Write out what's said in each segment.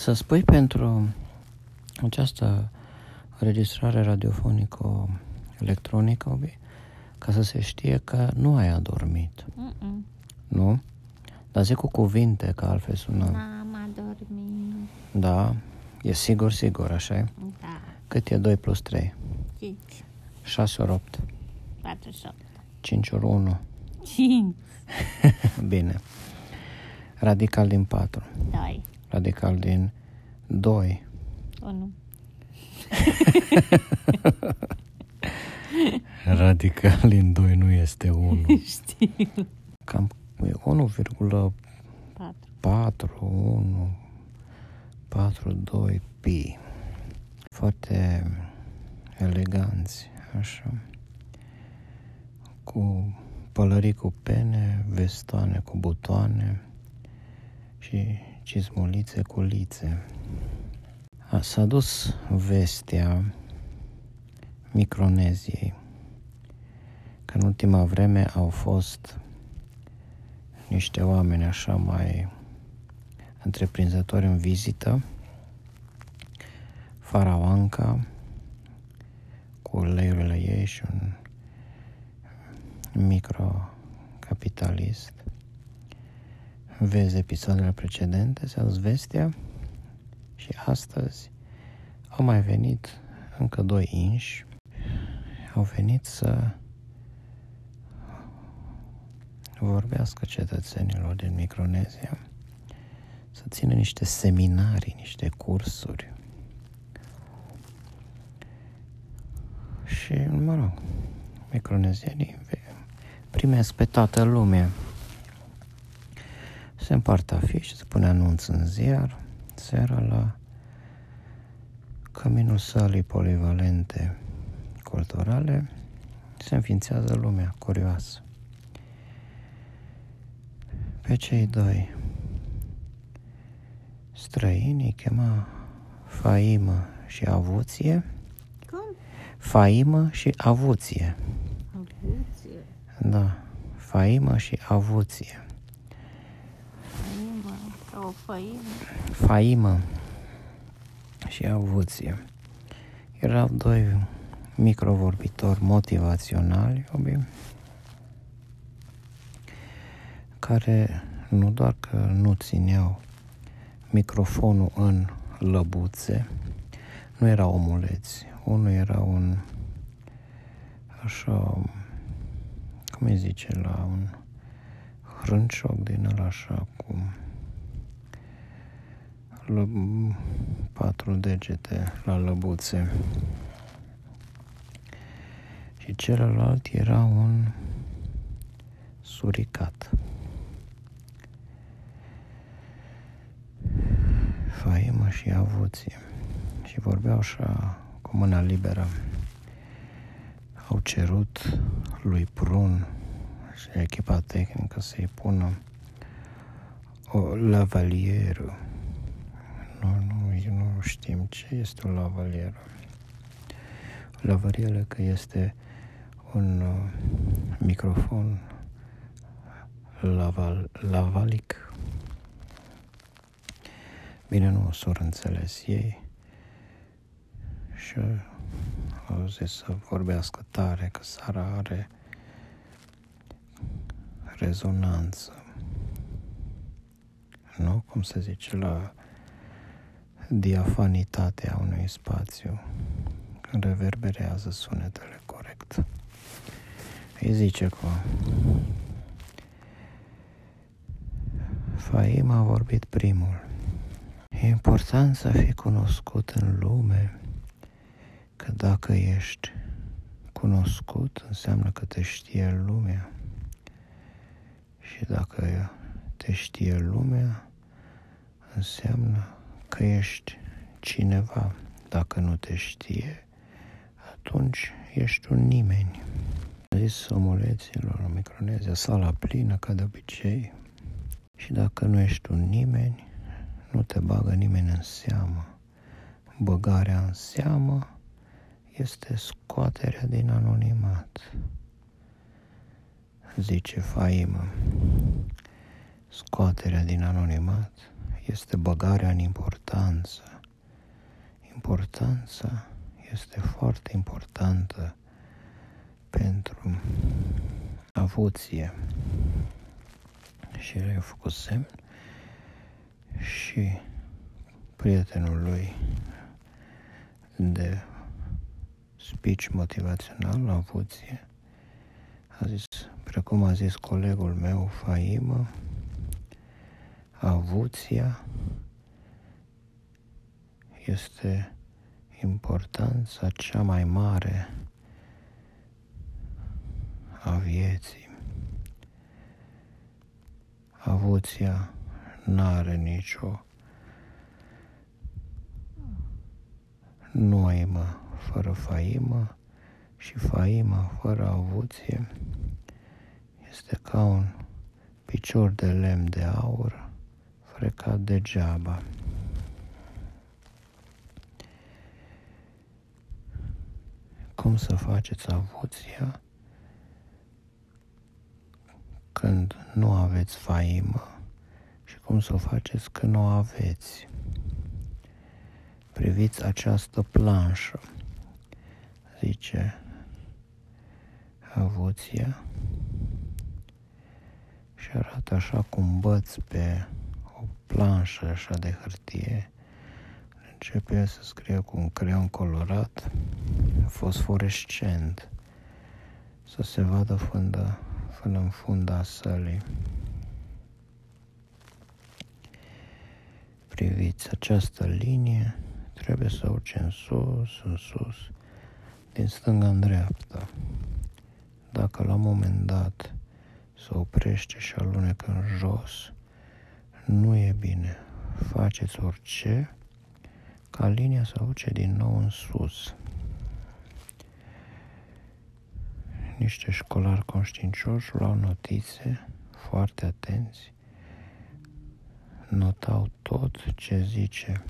să spui pentru această înregistrare radiofonică electronică, obi, ca să se știe că nu ai adormit. Mm-mm. Nu? Dar zic cu cuvinte, că altfel sună. N-am adormit. Da, e sigur, sigur, așa e? Da. Cât e 2 plus 3? 5, 6 ori 8. 48, 5 ori 1. 5, Bine. Radical din 4. 2, Radical din 2. 1. Radical din 2 nu este 1. Știu. Cam e 1,4, 4. 1, 4, 2, pi. Foarte eleganți, așa. Cu pălării cu pene, vestoane cu butoane și cizmulițe cu lițe. A, s-a dus vestea Microneziei, că în ultima vreme au fost niște oameni așa mai întreprinzători în vizită, faraoanca cu uleiurile ei și un microcapitalist. Vezi episoadele precedente, s-a dus vestea și astăzi au mai venit încă doi inși, au venit să vorbească cetățenilor din Micronezia, să țină niște seminarii, niște cursuri. Și, mă rog, micronezienii primesc pe toată lumea. Se împart afișe, se pune anunț în ziar, seara la căminul sălii polivalente culturale, se înființează lumea curioasă. Pe cei doi străini îi chema faimă și avuție, Cum? faimă și avuție. Avuție. Da, faimă și avuție. Făină. Ca o făină. Faimă și avuție. Erau doi microvorbitori motivaționali, obi, care nu doar că nu țineau microfonul în lăbuțe, nu erau omuleți. Unul era un așa, cum îi zice, la un hrâncioc din ăla așa cu lă, patru degete la lăbuțe. Și celălalt era un suricat. Faimă și avuție. Și vorbeau așa cu mâna liberă. Au cerut lui Prun și echipa tehnică să-i pună o lavalieră. Nu, nu, nu știm ce este o lavalieră. Lavalieră că este un uh, microfon laval, lavalic. Bine, nu o s înțeles ei și au zis să vorbească tare, că Sara are rezonanță. Nu? Cum se zice la diafanitatea unui spațiu. Când reverberează sunetele corect. Îi zice că Faim a vorbit primul. E important să fii cunoscut în lume, că dacă ești cunoscut, înseamnă că te știe lumea. Și dacă te știe lumea, înseamnă că ești cineva. Dacă nu te știe, atunci ești un nimeni. A zis omuleților în Micronezia, sala plină ca de obicei. Și dacă nu ești un nimeni, nu te bagă nimeni în seamă. Băgarea în seamă este scoaterea din anonimat. Zice Faimă, scoaterea din anonimat este băgarea în importanță. Importanța este foarte importantă pentru avuție. Și el a făcut semn și prietenul lui de speech motivațional la avuție a zis, precum a zis colegul meu, Faimă, avuția este importanța cea mai mare a vieții. Avuția n-are nicio noimă fără faimă și faima fără avuție este ca un picior de lemn de aur frecat degeaba. Cum să faceți avuția când nu aveți faimă și cum să o faceți când nu o aveți? Priviți această planșă, zice avuția și arată așa cum băți pe o planșă așa de hârtie. Începe să scrie cu un creion colorat, fosforescent, să se vadă până, până în funda sălii. Priviți această linie, trebuie să urce în sus, în sus, din stânga în dreapta. Dacă la un moment dat se oprește și alunecă în jos, nu e bine. Faceți orice ca linia să urce din nou în sus. Niște școlari conștiincioși luau notițe, foarte atenți, notau tot ce zice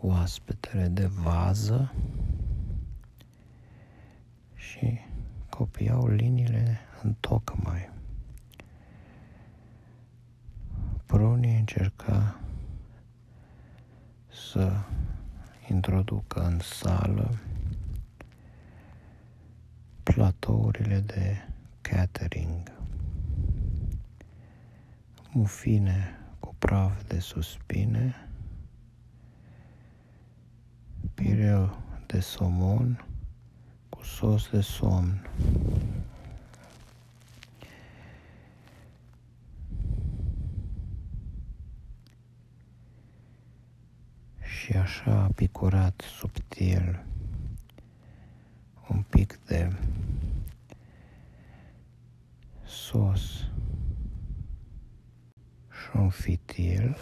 oaspetele de vază și copiau liniile în tocmai. Prunii încerca să introducă în sală platourile de catering, mufine cu praf de suspine, pireu de somon cu sos de somn. Și așa picurat subtil un pic de sos și un fitil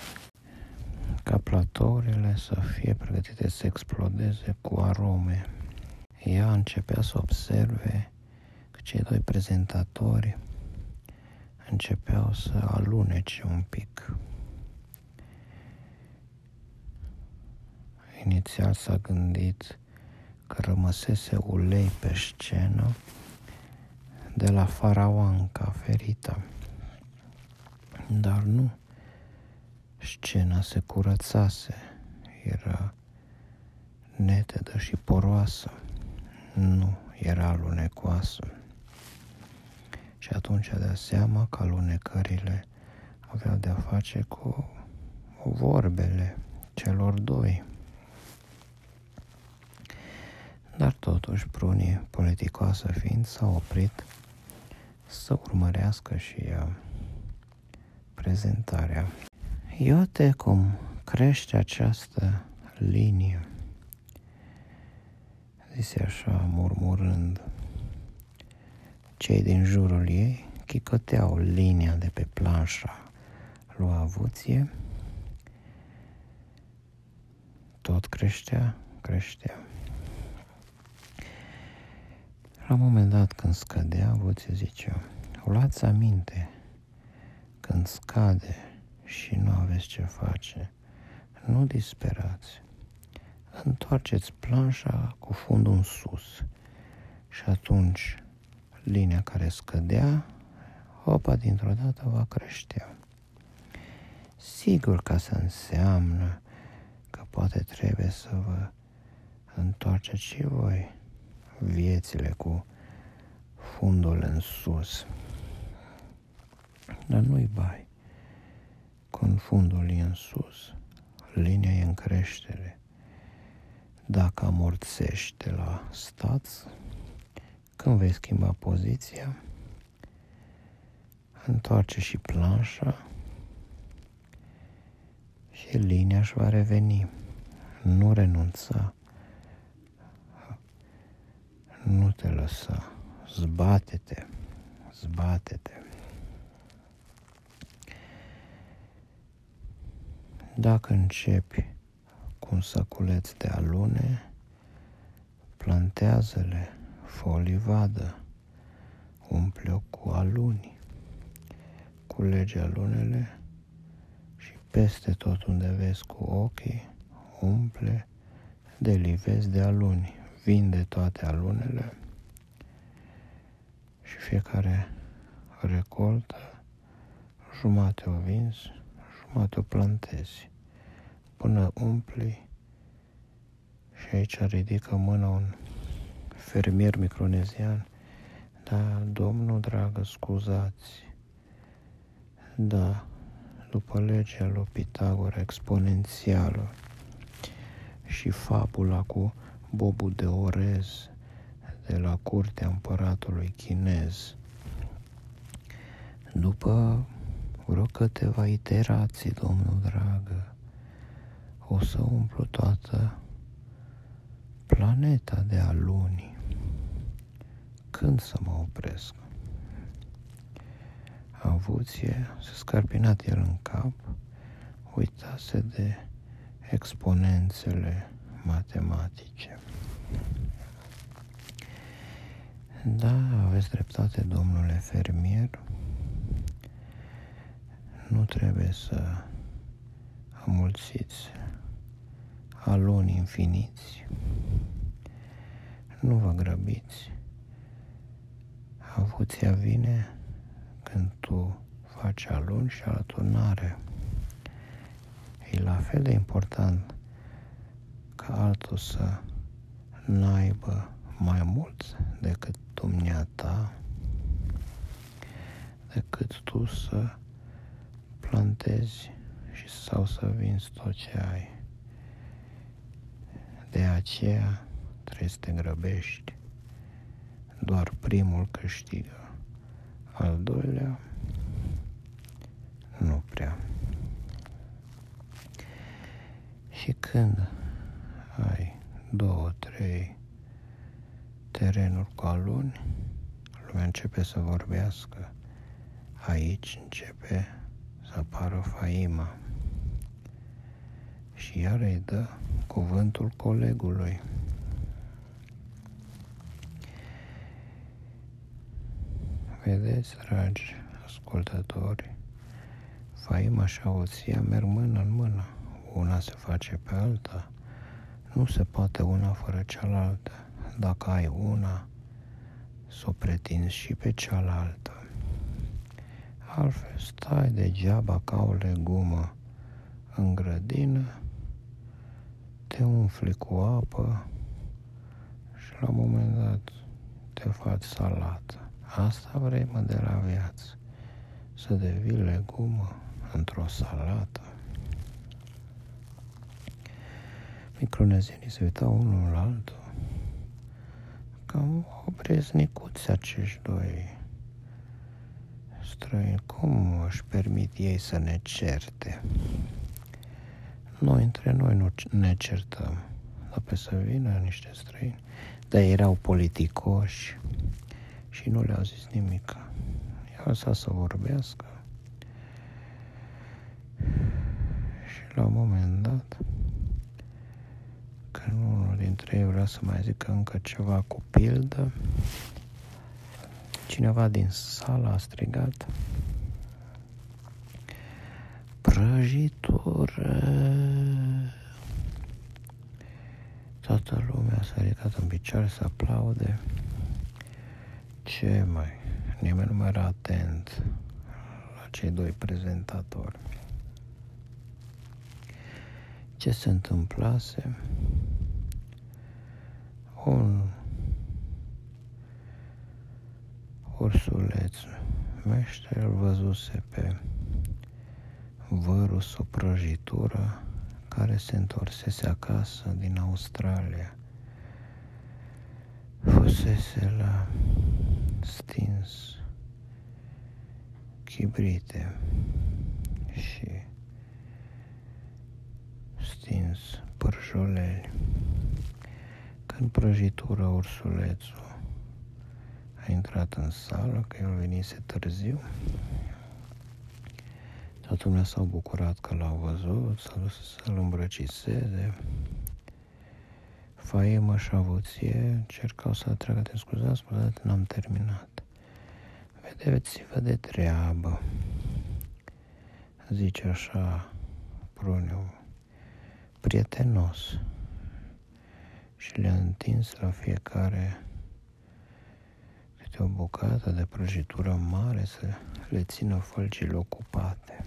ca platourile să fie pregătite să explodeze cu arome. Ea începea să observe că cei doi prezentatori începeau să alunece un pic. Inițial s-a gândit că rămăsese ulei pe scenă de la faraoanca ferită. Dar nu. Scena se curățase, era netedă și poroasă, nu era alunecoasă. Și atunci a dat seama că alunecările aveau de-a face cu vorbele celor doi. Dar totuși prunii politicoasă fiind s-a oprit să urmărească și ea prezentarea. Iată cum crește această linie, zise așa murmurând. Cei din jurul ei chicoteau linia de pe planșa lui avuție. Tot creștea, creștea. La un moment dat când scădea, avuție zicea, luați aminte, când scade și nu aveți ce face, nu disperați. Întoarceți planșa cu fundul în sus și atunci linia care scădea, opa, dintr-o dată va creștea. Sigur că asta înseamnă că poate trebuie să vă întoarceți și voi viețile cu fundul în sus. Dar nu-i bai. Când fundul e în sus, linia e în creștere. Dacă amorțești de la stat, când vei schimba poziția, întoarce și planșa și linia își va reveni. Nu renunța. Nu te lăsa. Zbate-te. Zbate-te. Dacă începi cu un săculeț de alune, plantează-le, folii vadă, umple-o cu aluni, culege alunele și peste tot unde vezi cu ochii, umple de livezi de aluni, vinde toate alunele și fiecare recoltă, jumate o vinzi, jumate o plantezi până umpli și aici ridică mâna un fermier micronezian. Da, domnul dragă, scuzați. Da, după legea lui Pitagora exponențială și fabula cu bobul de orez de la curtea împăratului chinez. După vreo câteva iterații, domnul dragă, o să umplu toată planeta de aluni. Când să mă opresc? Avuție, se scarpinat el în cap, uitase de exponențele matematice. Da, aveți dreptate, domnule fermier. Nu trebuie să amulțiți aluni infiniți. Nu vă grăbiți. Avuția vine când tu faci aluni și altul n-are. E la fel de important ca altul să n-aibă mai mult decât dumneata, decât tu să plantezi și sau să vinzi tot ce ai. De aceea trebuie să te grăbești. Doar primul câștigă. Al doilea, nu prea. Și când ai două, trei terenuri cu aluni, lumea începe să vorbească. Aici începe să apară faima și iar îi dă cuvântul colegului. Vedeți, dragi ascultători, faima și auția merg mână în mână. Una se face pe alta. Nu se poate una fără cealaltă. Dacă ai una, să o pretinzi și pe cealaltă. Altfel stai degeaba ca o legumă în grădină te umfli cu apă și la un moment dat te faci salată. Asta vrei, mă, de la viață. Să devii legumă într-o salată. Micronezienii se uitau unul la altul. Cam obreznicuți acești doi străini. Cum își permit ei să ne certe? Noi între noi nu ne certăm, dar pe să vină niște străini. Dar erau politicoși și nu le-au zis nimic. I-au lăsat să vorbească. Și la un moment dat, când unul dintre ei vrea să mai zică încă ceva cu pildă, cineva din sală a strigat prăjitură. Toată lumea s-a ridicat în picioare să aplaude. Ce mai? Nimeni nu mai era atent la cei doi prezentatori. Ce se întâmplase. Un ursuleț meșter îl văzuse pe vărul o prăjitură care se întorsese acasă din Australia. Fusese la stins chibrite și stins părjoleli. Când prăjitura ursulețul a intrat în sală, că el venise târziu, Toată lumea s-au bucurat că l-au văzut, s-a dus să-l îmbrăciseze. Faimă și avuție încercau să atragă, te scuzați, mă, n-am terminat. Vedeți-vă de treabă. Zice așa Pruniu, prietenos. Și le-a întins la fiecare câte o bucată de prăjitură mare să le țină fălcile ocupate.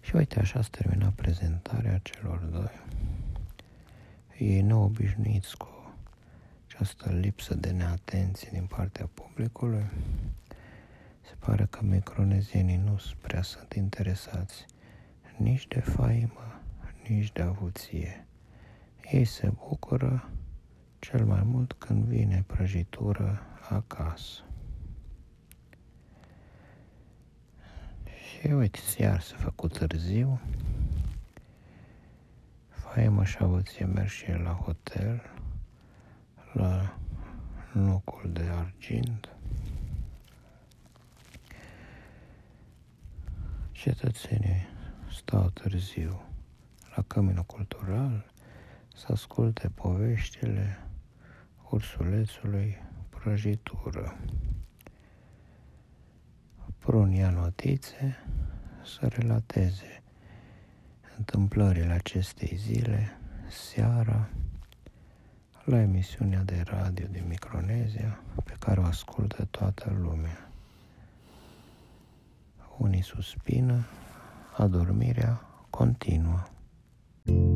Și uite, așa s-a terminat prezentarea celor doi. Ei neobișnuiți cu această lipsă de neatenție din partea publicului, se pare că micronezienii nu sunt prea sunt interesați nici de faimă, nici de avuție. Ei se bucură cel mai mult când vine prăjitură acasă. Și uite, iar s-a făcut târziu. Faima și avuție merg și la hotel, la locul de argint. Cetățenii stau târziu la căminul cultural să asculte poveștile ursulețului prăjitură. Prun ia notițe să relateze întâmplările acestei zile, seara, la emisiunea de radio din Micronezia, pe care o ascultă toată lumea. Unii suspină, adormirea continuă. thank you